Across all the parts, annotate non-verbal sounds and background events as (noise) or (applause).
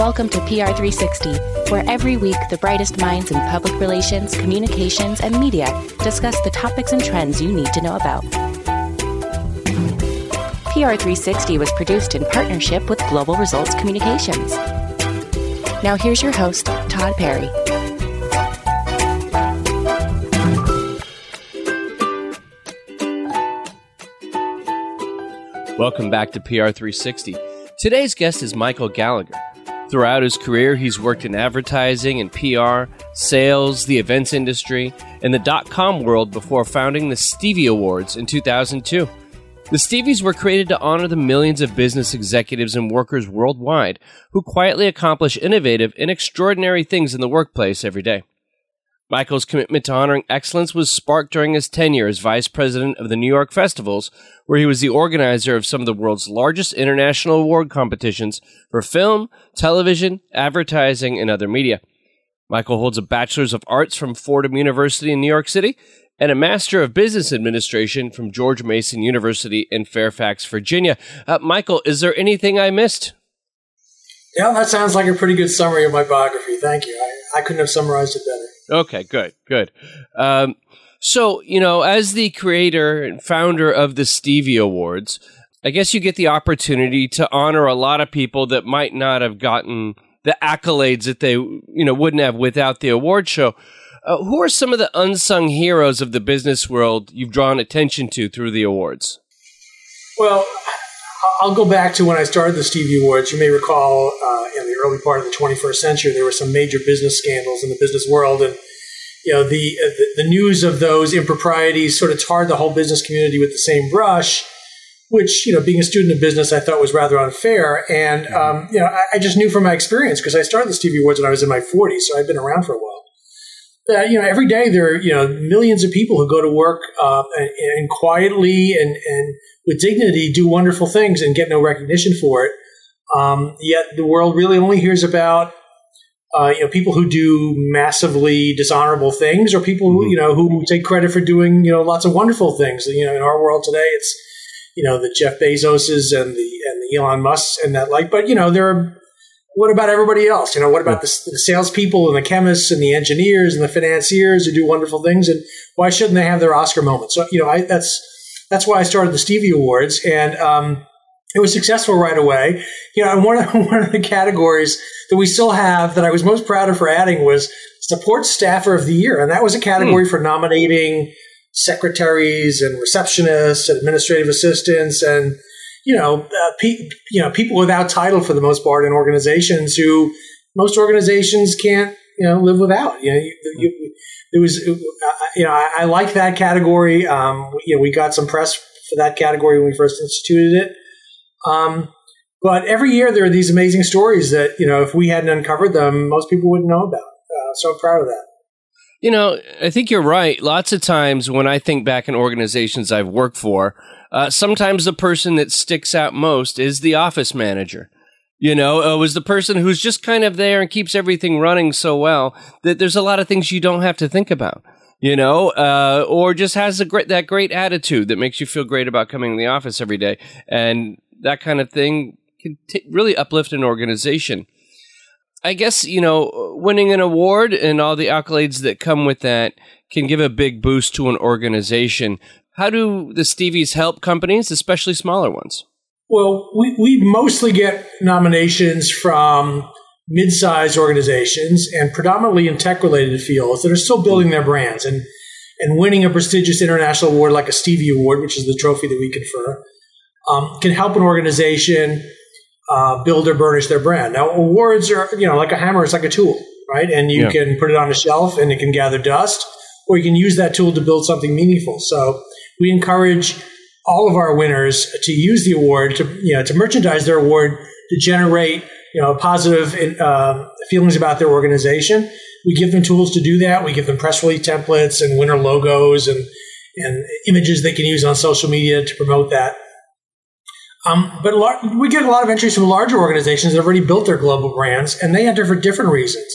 Welcome to PR360, where every week the brightest minds in public relations, communications, and media discuss the topics and trends you need to know about. PR360 was produced in partnership with Global Results Communications. Now, here's your host, Todd Perry. Welcome back to PR360. Today's guest is Michael Gallagher. Throughout his career, he's worked in advertising and PR, sales, the events industry, and the dot com world before founding the Stevie Awards in 2002. The Stevies were created to honor the millions of business executives and workers worldwide who quietly accomplish innovative and extraordinary things in the workplace every day. Michael's commitment to honoring excellence was sparked during his tenure as vice president of the New York Festivals, where he was the organizer of some of the world's largest international award competitions for film, television, advertising, and other media. Michael holds a Bachelor's of Arts from Fordham University in New York City and a Master of Business Administration from George Mason University in Fairfax, Virginia. Uh, Michael, is there anything I missed? Yeah, that sounds like a pretty good summary of my biography. Thank you. I, I couldn't have summarized it better. Okay, good, good. Um, so, you know, as the creator and founder of the Stevie Awards, I guess you get the opportunity to honor a lot of people that might not have gotten the accolades that they, you know, wouldn't have without the award show. Uh, who are some of the unsung heroes of the business world you've drawn attention to through the awards? Well, I'll go back to when I started the Stevie Awards. You may recall uh, in the early part of the 21st century, there were some major business scandals in the business world, and you know the, uh, the, the news of those improprieties sort of tarred the whole business community with the same brush. Which you know, being a student of business, I thought was rather unfair, and um, you know, I, I, just knew from my experience because I started the Stevie Awards when I was in my 40s, so I've been around for a while. That you know, every day there are you know millions of people who go to work uh, and, and quietly and and with dignity do wonderful things and get no recognition for it. Um, yet the world really only hears about uh, you know people who do massively dishonorable things or people who mm-hmm. you know who take credit for doing you know lots of wonderful things. You know, in our world today, it's you know the Jeff Bezoses and the and the Elon Musk and that like. But you know there are. What about everybody else? You know, what about the, the salespeople and the chemists and the engineers and the financiers who do wonderful things? And why shouldn't they have their Oscar moment? So you know, I, that's that's why I started the Stevie Awards, and um, it was successful right away. You know, and one of, (laughs) one of the categories that we still have that I was most proud of for adding was support staffer of the year, and that was a category hmm. for nominating secretaries and receptionists, and administrative assistants, and you know, uh, pe- you know, people without title for the most part in organizations who most organizations can't you know live without. You know, you, you, it was, uh, you know, I, I like that category. Um, we, you know, we got some press for that category when we first instituted it. Um, but every year there are these amazing stories that, you know, if we hadn't uncovered them, most people wouldn't know about. Uh, so I'm proud of that. You know, I think you're right. Lots of times when I think back in organizations I've worked for, uh, sometimes the person that sticks out most is the office manager. You know, uh, was the person who's just kind of there and keeps everything running so well that there's a lot of things you don't have to think about. You know, uh, or just has a great that great attitude that makes you feel great about coming to the office every day, and that kind of thing can t- really uplift an organization. I guess you know, winning an award and all the accolades that come with that can give a big boost to an organization. How do the Stevies help companies, especially smaller ones? Well, we, we mostly get nominations from mid-sized organizations and predominantly in tech-related fields that are still building their brands and and winning a prestigious international award like a Stevie Award, which is the trophy that we confer, um, can help an organization uh, build or burnish their brand. Now, awards are you know like a hammer; it's like a tool, right? And you yeah. can put it on a shelf and it can gather dust, or you can use that tool to build something meaningful. So we encourage all of our winners to use the award to you know to merchandise their award to generate you know positive uh, feelings about their organization. We give them tools to do that. We give them press release templates and winner logos and and images they can use on social media to promote that. Um, but we get a lot of entries from larger organizations that have already built their global brands, and they enter for different reasons.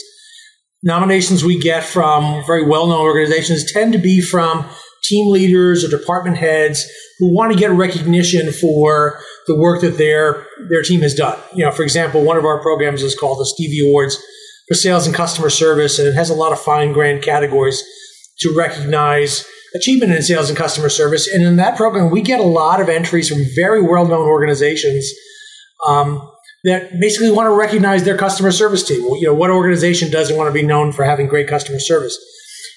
Nominations we get from very well known organizations tend to be from team leaders or department heads who want to get recognition for the work that their their team has done. You know, for example, one of our programs is called the Stevie Awards for Sales and Customer Service, and it has a lot of fine grand categories to recognize achievement in sales and customer service. And in that program, we get a lot of entries from very well known organizations. Um, that basically want to recognize their customer service team. You know, what organization doesn't want to be known for having great customer service?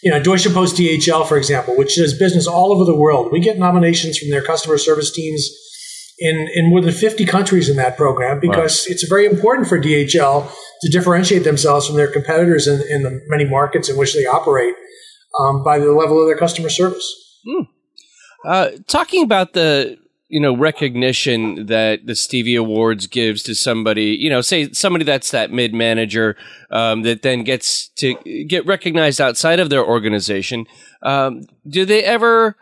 You know, Deutsche Post DHL, for example, which does business all over the world. We get nominations from their customer service teams in, in more than 50 countries in that program because wow. it's very important for DHL to differentiate themselves from their competitors in, in the many markets in which they operate um, by the level of their customer service. Mm. Uh, talking about the you know recognition that the Stevie Awards gives to somebody, you know, say somebody that's that mid manager um, that then gets to get recognized outside of their organization. Um, do they ever?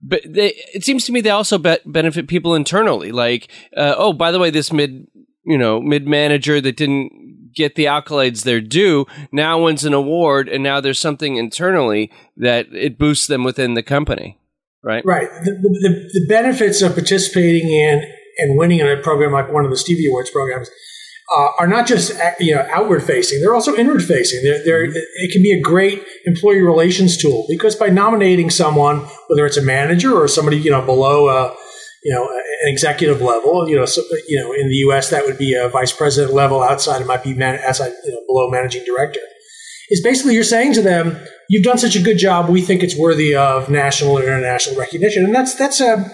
But they, it seems to me they also be- benefit people internally. Like, uh, oh, by the way, this mid, you know, mid manager that didn't get the accolades they're due now wins an award, and now there's something internally that it boosts them within the company right? Right. The, the, the, benefits of participating in and winning in a program like one of the Stevie Awards programs uh, are not just you know outward facing; they're also inward facing. They're, they're, mm-hmm. it can be a great employee relations tool because by nominating someone, whether it's a manager or somebody you know below a you know an executive level, you know, so, you know, in the U.S. that would be a vice president level. Outside, it might be man, outside, you know, below managing director. Is basically you're saying to them, you've done such a good job. We think it's worthy of national and international recognition, and that's that's a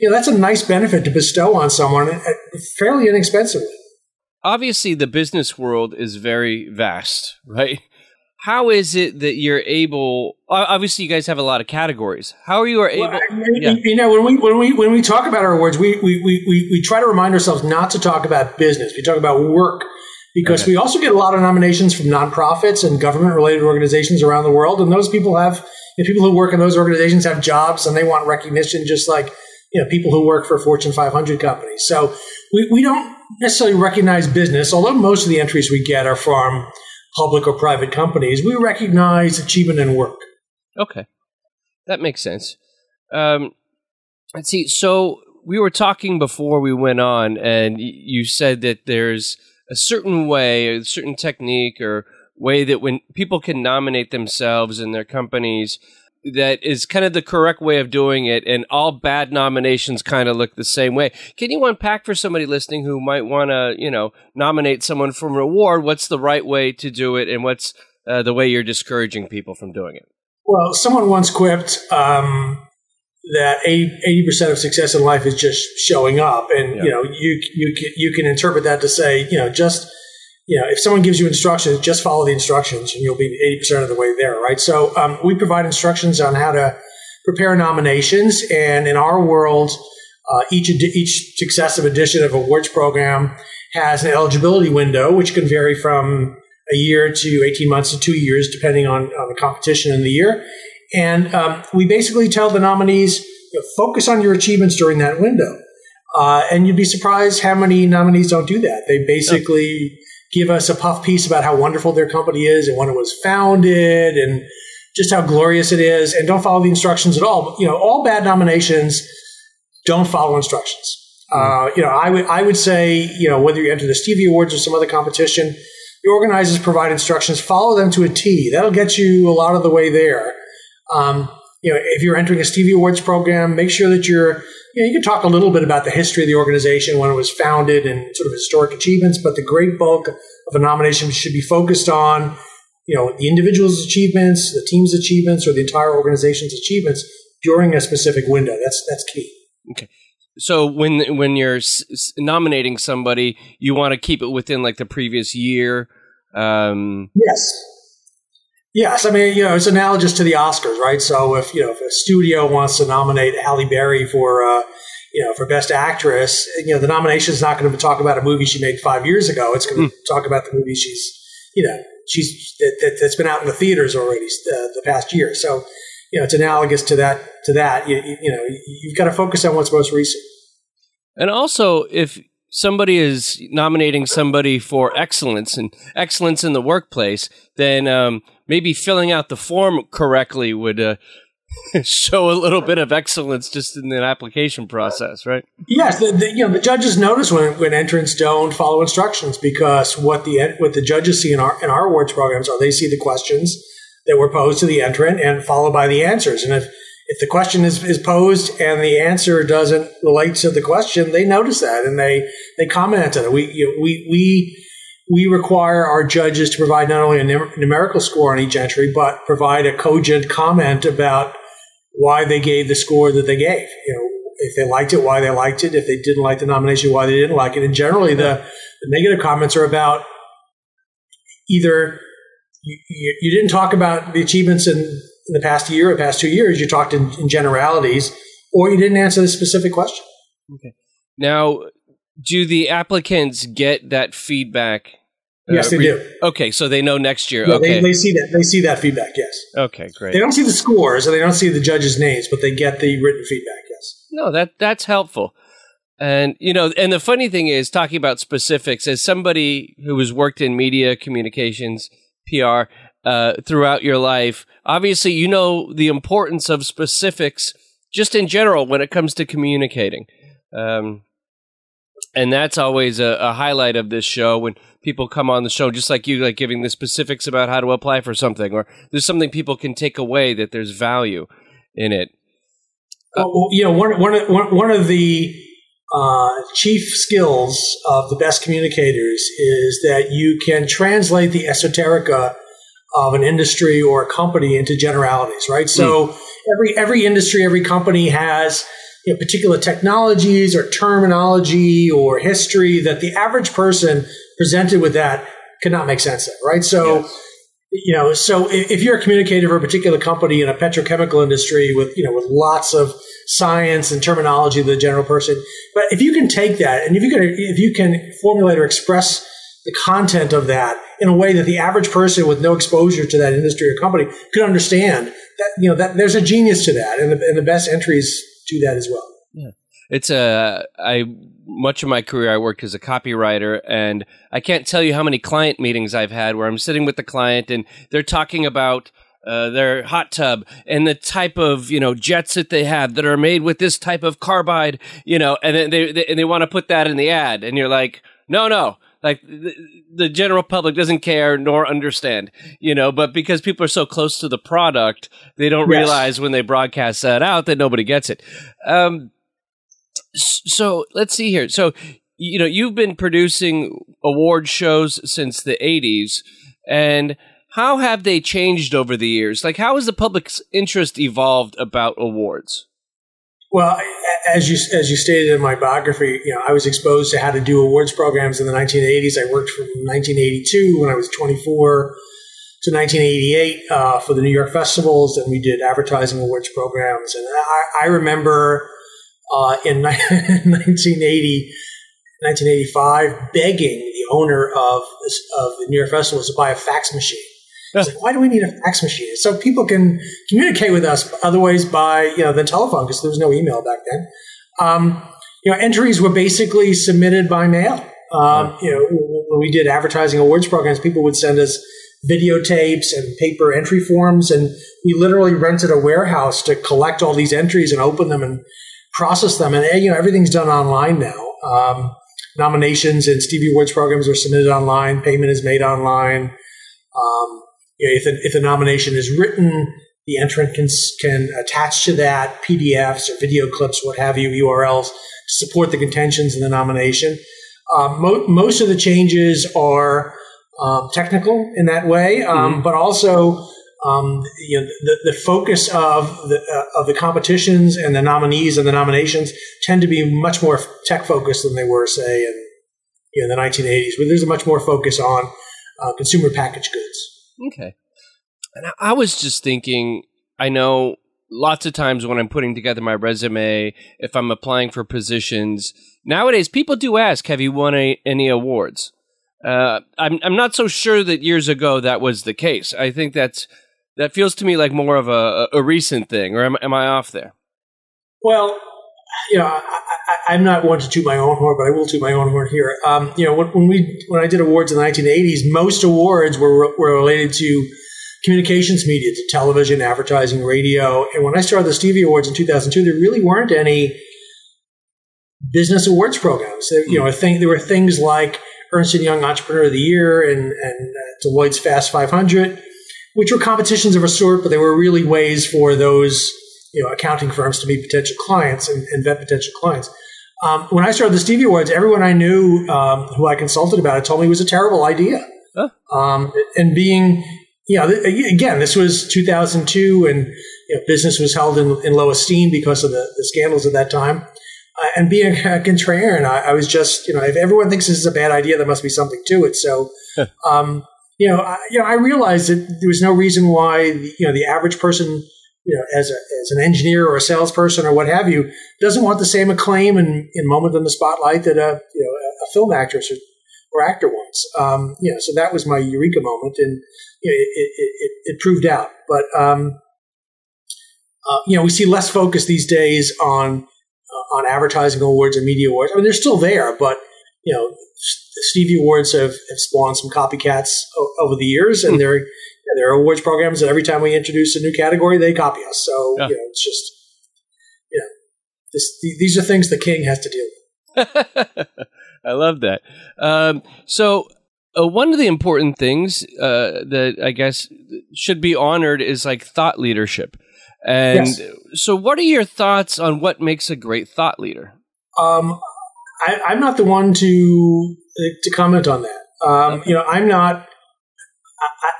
you know that's a nice benefit to bestow on someone eh, fairly inexpensively. Obviously, the business world is very vast, right? How is it that you're able? Obviously, you guys have a lot of categories. How are you are able? Well, yeah. You know, when we when we when we talk about our awards, we, we we we try to remind ourselves not to talk about business. We talk about work because okay. we also get a lot of nominations from nonprofits and government related organizations around the world. And those people have, you know, people who work in those organizations have jobs and they want recognition just like, you know, people who work for Fortune 500 companies. So we, we don't necessarily recognize business, although most of the entries we get are from public or private companies. We recognize achievement and work. Okay. That makes sense. Um, let's see. So we were talking before we went on, and you said that there's a certain way, a certain technique, or way that when people can nominate themselves and their companies, that is kind of the correct way of doing it, and all bad nominations kind of look the same way. Can you unpack for somebody listening who might want to, you know, nominate someone for an award? What's the right way to do it, and what's uh, the way you're discouraging people from doing it? Well, someone once quipped, um, that 80 percent of success in life is just showing up, and yeah. you know you you can, you can interpret that to say you know just you know if someone gives you instructions, just follow the instructions, and you'll be 80 percent of the way there, right? So um, we provide instructions on how to prepare nominations, and in our world, uh, each each successive edition of awards program has an eligibility window, which can vary from a year to 18 months to two years, depending on, on the competition in the year. And um, we basically tell the nominees you know, focus on your achievements during that window. Uh, and you'd be surprised how many nominees don't do that. They basically give us a puff piece about how wonderful their company is and when it was founded and just how glorious it is and don't follow the instructions at all. You know, all bad nominations don't follow instructions. Mm-hmm. Uh, you know, I would I would say, you know, whether you enter the Stevie Awards or some other competition, the organizers provide instructions, follow them to a T. That'll get you a lot of the way there. Um, you know, if you're entering a Stevie Awards program, make sure that you're, you know, you can talk a little bit about the history of the organization when it was founded and sort of historic achievements, but the great bulk of a nomination should be focused on, you know, the individual's achievements, the team's achievements, or the entire organization's achievements during a specific window. That's that's key. Okay. So when when you're s- nominating somebody, you want to keep it within like the previous year. Um, yes. Yes, I mean, you know, it's analogous to the Oscars, right? So if you know, if a studio wants to nominate Halle Berry for, uh, you know, for Best Actress, you know, the nomination is not going to talk about a movie she made five years ago. It's going to mm. talk about the movie she's, you know, she's that, has been out in the theaters already uh, the past year. So, you know, it's analogous to that. To that, you, you know, you've got to focus on what's most recent. And also, if somebody is nominating somebody for excellence and excellence in the workplace, then um, maybe filling out the form correctly would uh, (laughs) show a little bit of excellence just in the application process, right? Yes, the, the, you know the judges notice when, when entrants don't follow instructions because what the what the judges see in our in our awards programs are they see the questions that were posed to the entrant and followed by the answers, and if if the question is, is posed and the answer doesn't relate to the question, they notice that and they they comment on it. We you know, we we we require our judges to provide not only a numerical score on each entry, but provide a cogent comment about why they gave the score that they gave. You know, if they liked it, why they liked it. If they didn't like the nomination, why they didn't like it. And generally, the, the negative comments are about either you, you, didn't talk about the achievements in, in the past year or past two years. You talked in, in generalities, or you didn't answer the specific question. Okay. Now, do the applicants get that feedback? Yes, uh, they do. Okay, so they know next year. Yeah, okay, they, they, see that. They see that feedback. Yes. Okay, great. They don't see the scores and they don't see the judges' names, but they get the written feedback. Yes. No, that that's helpful. And you know, and the funny thing is, talking about specifics, as somebody who has worked in media communications, PR, uh, throughout your life, obviously you know the importance of specifics just in general when it comes to communicating. Um, and that's always a, a, highlight of this show when people come on the show just like you like giving the specifics about how to apply for something or there's something people can take away that there's value in it uh, well, you know one, one, one of the uh, chief skills of the best communicators is that you can translate the esoterica of an industry or a company into generalities right so mm. every every industry every company has you know, particular technologies or terminology or history that the average person presented with that cannot make sense of, right? So, yes. you know, so if you're a communicator for a particular company in a petrochemical industry with, you know, with lots of science and terminology the general person, but if you can take that and if you can, if you can formulate or express the content of that in a way that the average person with no exposure to that industry or company could understand that, you know, that there's a genius to that and the, and the best entries do that as well. Yeah. It's a I much of my career I worked as a copywriter and I can't tell you how many client meetings I've had where I'm sitting with the client and they're talking about uh, their hot tub and the type of you know jets that they have that are made with this type of carbide you know and then they, they and they want to put that in the ad and you're like no no like the, the, general public doesn't care nor understand, you know, but because people are so close to the product, they don't yes. realize when they broadcast that out that nobody gets it. Um, so let's see here. So, you know, you've been producing award shows since the 80s, and how have they changed over the years? Like, how has the public's interest evolved about awards? Well, as you as you stated in my biography, you know, I was exposed to how to do awards programs in the 1980s. I worked from 1982 when I was 24 to 1988 uh, for the New York festivals, and we did advertising awards programs. And I, I remember uh, in (laughs) 1980, 1985, begging the owner of of the New York festivals to buy a fax machine it's like, why do we need a fax machine? So people can communicate with us otherwise by, you know, the telephone because there was no email back then. Um, you know, entries were basically submitted by mail. Um, you know, when we did advertising awards programs, people would send us videotapes and paper entry forms, and we literally rented a warehouse to collect all these entries and open them and process them. And you know, everything's done online now. Um, nominations and Stevie Awards programs are submitted online. Payment is made online. Um, you know, if, a, if a nomination is written, the entrant can, can attach to that PDFs or video clips, what have you, URLs, to support the contentions in the nomination. Um, mo- most of the changes are um, technical in that way, um, mm-hmm. but also um, you know, the, the focus of the, uh, of the competitions and the nominees and the nominations tend to be much more tech focused than they were, say, in, in the 1980s, where there's a much more focus on uh, consumer packaged goods. Okay. And I was just thinking, I know lots of times when I'm putting together my resume, if I'm applying for positions, nowadays people do ask, have you won a, any awards? Uh, I'm, I'm not so sure that years ago that was the case. I think that's, that feels to me like more of a, a recent thing, or am, am I off there? Well, you know, I, am not one to toot my own horn, but I will toot my own horn here. Um, you know, when, when, we when I did awards in the 1980s, most awards were were related to communications media to television, advertising, radio. And when I started the Stevie Awards in 2002, there really weren't any business awards programs. You know, I think there were things like Ernst and Young Entrepreneur of the Year and, and uh, Deloitte's Fast 500, which were competitions of a sort, but they were really ways for those you know accounting firms to meet potential clients and, and vet potential clients. Um, when I started the Stevie Awards, everyone I knew um, who I consulted about it told me it was a terrible idea. Huh? Um, and being, you know, again, this was 2002 and you know, business was held in, in, low esteem because of the, the scandals at that time. Uh, and being a contrarian, I, I, was just, you know, if everyone thinks this is a bad idea, there must be something to it. So, um, you know, I, you know, I realized that there was no reason why, the, you know, the average person you know, as, a, as an engineer or a salesperson or what have you, doesn't want the same acclaim and, and moment in the spotlight that a, you know, a film actress or, or actor wants. Um, you know, so that was my eureka moment, and you know, it, it, it, it, proved out. But um, uh, you know, we see less focus these days on uh, on advertising awards and media awards. I mean, they're still there, but you know, the Stevie Awards have, have spawned some copycats o- over the years, and hmm. they're there are awards programs that every time we introduce a new category, they copy us. So yeah. you know, it's just you know, this, these are things the king has to deal with. (laughs) I love that. Um, so uh, one of the important things uh, that I guess should be honored is like thought leadership. And yes. so, what are your thoughts on what makes a great thought leader? Um, I, am not the one to to comment on that. Um, you know, I'm not. I,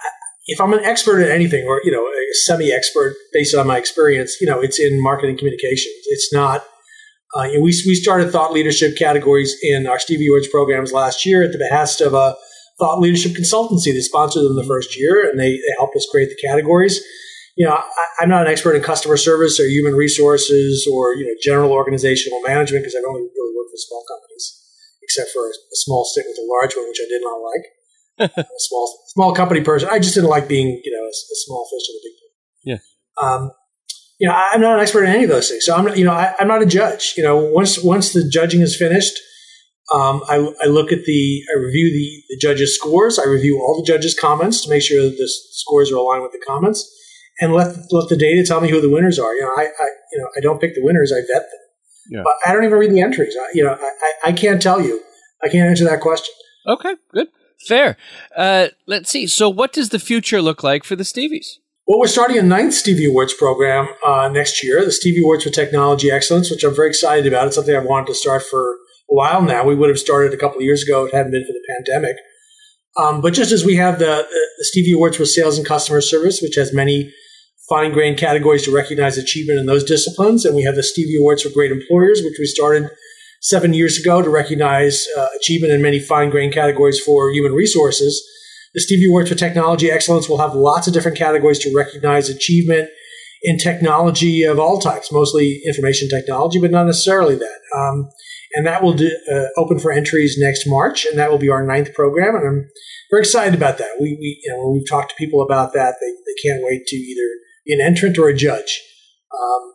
if I'm an expert in anything, or you know, a semi-expert based on my experience, you know, it's in marketing communications. It's not. Uh, we we started thought leadership categories in our Stevie Awards programs last year at the behest of a thought leadership consultancy that sponsored them the first year, and they, they helped us create the categories. You know, I, am not an expert in customer service or human resources or you know general organizational management because I've only really worked for small companies, except for a, small stint with a large one, which I did not like small small company person. I just didn't like being you know a, a small fish in a big pool. Yeah. Um, you know, I'm not an expert in any of those things, so I'm not, you know I, am not a judge. You know, once once the judging is finished, um, I, I, look at the I review the, the judges' scores. I review all the judges' comments to make sure that the scores are aligned with the comments, and let let the data tell me who the winners are. You know, I, I you know I don't pick the winners. I vet them. Yeah. But I don't even read the entries. I, you know, I, I can't tell you. I can't answer that question. Okay, good. Fair. Uh, let's see. So, what does the future look like for the Stevies? Well, we're starting a ninth Stevie Awards program uh, next year, the Stevie Awards for Technology Excellence, which I'm very excited about. It's something I've wanted to start for a while now. We would have started a couple of years ago if it hadn't been for the pandemic. Um, but just as we have the, the Stevie Awards for Sales and Customer Service, which has many fine grained categories to recognize achievement in those disciplines, and we have the Stevie Awards for Great Employers, which we started seven years ago to recognize uh, achievement in many fine grained categories for human resources. The Stevie Awards for Technology Excellence will have lots of different categories to recognize achievement in technology of all types, mostly information technology, but not necessarily that. Um, and that will do, uh, open for entries next March, and that will be our ninth program. And I'm very excited about that. We, we you know, when we've talked to people about that, they, they can't wait to either be an entrant or a judge. Um,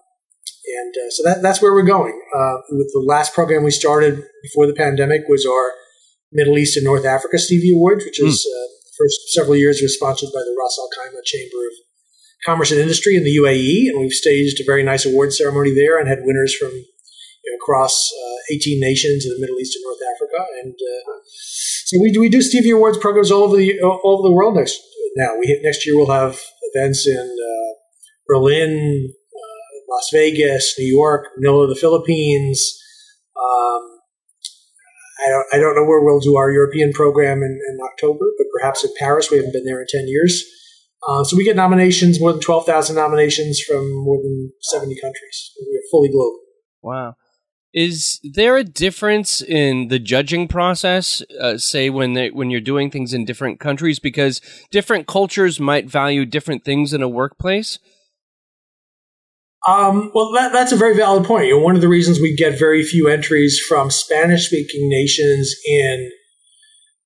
and uh, so that, that's where we're going. Uh, with the last program we started before the pandemic was our Middle East and North Africa Stevie Awards, which is mm. uh, first several years was sponsored by the Ras Al Khaimah Chamber of Commerce and Industry in the UAE, and we've staged a very nice award ceremony there and had winners from you know, across uh, 18 nations in the Middle East and North Africa. And uh, so we do, we do Stevie Awards programs all over the all over the world next now. We next year we'll have events in uh, Berlin, Las Vegas, New York, Manila, the Philippines. Um, I don't, I don't know where we'll do our European program in, in October, but perhaps in Paris. We haven't been there in 10 years. Uh, so we get nominations, more than 12,000 nominations from more than 70 countries. We're fully global. Wow. Is there a difference in the judging process, uh, say when they, when you're doing things in different countries, because different cultures might value different things in a workplace? Um, well, that, that's a very valid point. You know, one of the reasons we get very few entries from Spanish speaking nations in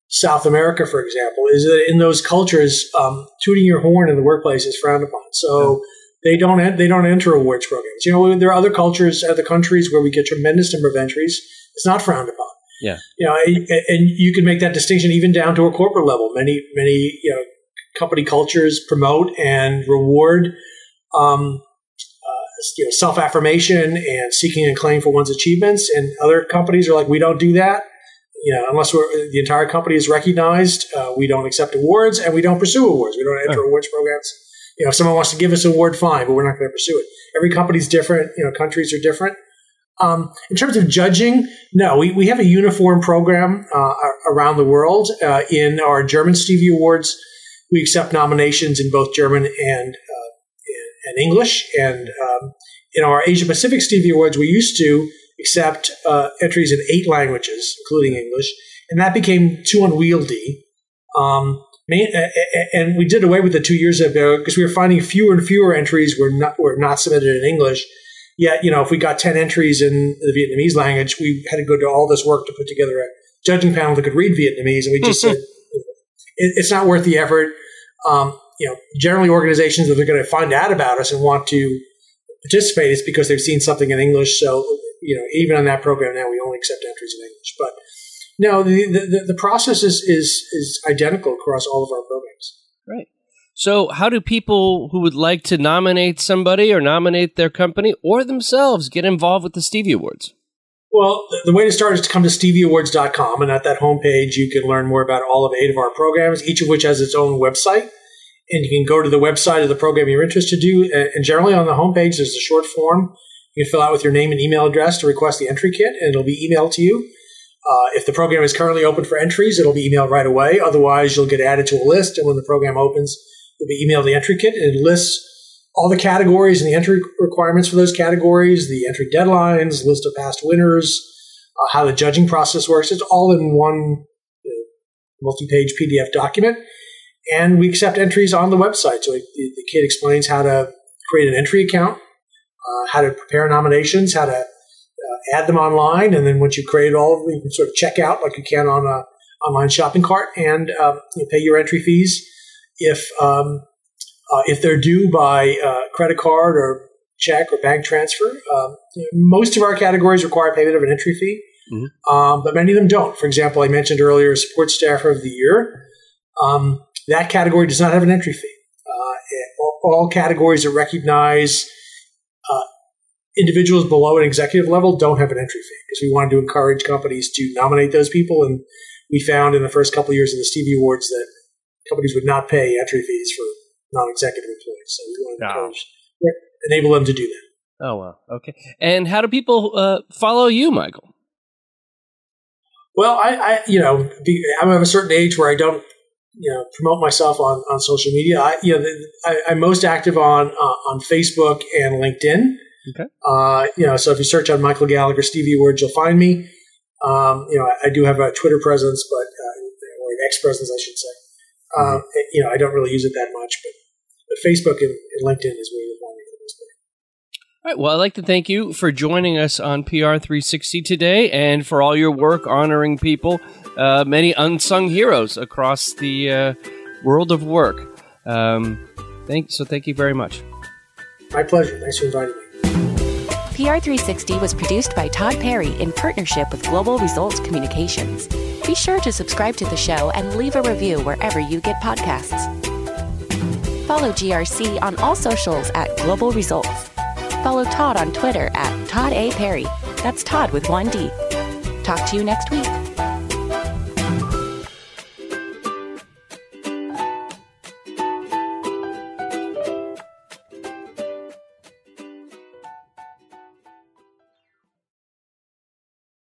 South America, for example, is that in those cultures, um, tooting your horn in the workplace is frowned upon. So they don't they don't enter awards programs. You know, there are other cultures, other countries where we get tremendous number of entries. It's not frowned upon. Yeah. You know, and you can make that distinction even down to a corporate level. Many many you know company cultures promote and reward um, you know, self affirmation and seeking acclaim for one's achievements. And other companies are like, we don't do that. You know, unless the entire company is recognized, uh, we don't accept awards and we don't pursue awards. We don't enter oh. awards programs. You know, if someone wants to give us an award, fine, but we're not going to pursue it. Every company's different. You know, countries are different. Um, in terms of judging, no, we, we have a uniform program uh, around the world. Uh, in our German Stevie Awards, we accept nominations in both German and uh, and English. And um, in our Asia Pacific Stevie Awards, we used to accept uh, entries in eight languages, including English, and that became too unwieldy. Um, and we did away with it two years ago because we were finding fewer and fewer entries were not were not submitted in English. Yet, you know, if we got ten entries in the Vietnamese language, we had to go to all this work to put together a judging panel that could read Vietnamese, and we just (laughs) said it's not worth the effort. Um, you know, generally organizations that are going to find out about us and want to participate is because they've seen something in English. So, you know, even on that program now, we only accept entries in English. But no, the, the, the process is, is, is identical across all of our programs. Right. So, how do people who would like to nominate somebody or nominate their company or themselves get involved with the Stevie Awards? Well, the way to start is to come to stevieawards.com, and at that homepage, you can learn more about all of eight of our programs, each of which has its own website and you can go to the website of the program you're interested in. And generally on the homepage, there's a short form you can fill out with your name and email address to request the entry kit, and it'll be emailed to you. Uh, if the program is currently open for entries, it'll be emailed right away. Otherwise, you'll get added to a list, and when the program opens, you'll be emailed the entry kit, and it lists all the categories and the entry requirements for those categories, the entry deadlines, list of past winners, uh, how the judging process works. It's all in one you know, multi-page PDF document and we accept entries on the website. So the, the kid explains how to create an entry account, uh, how to prepare nominations, how to uh, add them online, and then once you create all of them, you can sort of check out like you can on a online shopping cart and um, you pay your entry fees. If um, uh, if they're due by uh, credit card or check or bank transfer, um, most of our categories require payment of an entry fee, mm-hmm. Um, but many of them don't. For example, I mentioned earlier support staffer of the year. Um, that category does not have an entry fee. Uh, all categories that recognize uh, individuals below an executive level don't have an entry fee because we wanted to encourage companies to nominate those people. And we found in the first couple of years of the Stevie Awards that companies would not pay entry fees for non-executive employees. So we wanted to encourage, enable them to do that. Oh wow, okay. And how do people uh, follow you, Michael? Well, I, I, you know, I'm of a certain age where I don't you know promote myself on, on social media. I you know I, am most active on uh, on Facebook and LinkedIn. Okay. Uh, you know, so if you search on Michael Gallagher Stevie Awards, you'll find me. Um, you know, I, I, do have a Twitter presence, but uh, or an X presence, I should say. Mm-hmm. Um, you know, I don't really use it that much, but, but Facebook and, and LinkedIn is where you'll find me for most All right. Well, I'd like to thank you for joining us on PR 360 today and for all your work honoring people uh, many unsung heroes across the uh, world of work. Um, thank, so thank you very much. My pleasure. Thanks for inviting me. PR360 was produced by Todd Perry in partnership with Global Results Communications. Be sure to subscribe to the show and leave a review wherever you get podcasts. Follow GRC on all socials at Global Results. Follow Todd on Twitter at Todd A. Perry. That's Todd with one D. Talk to you next week.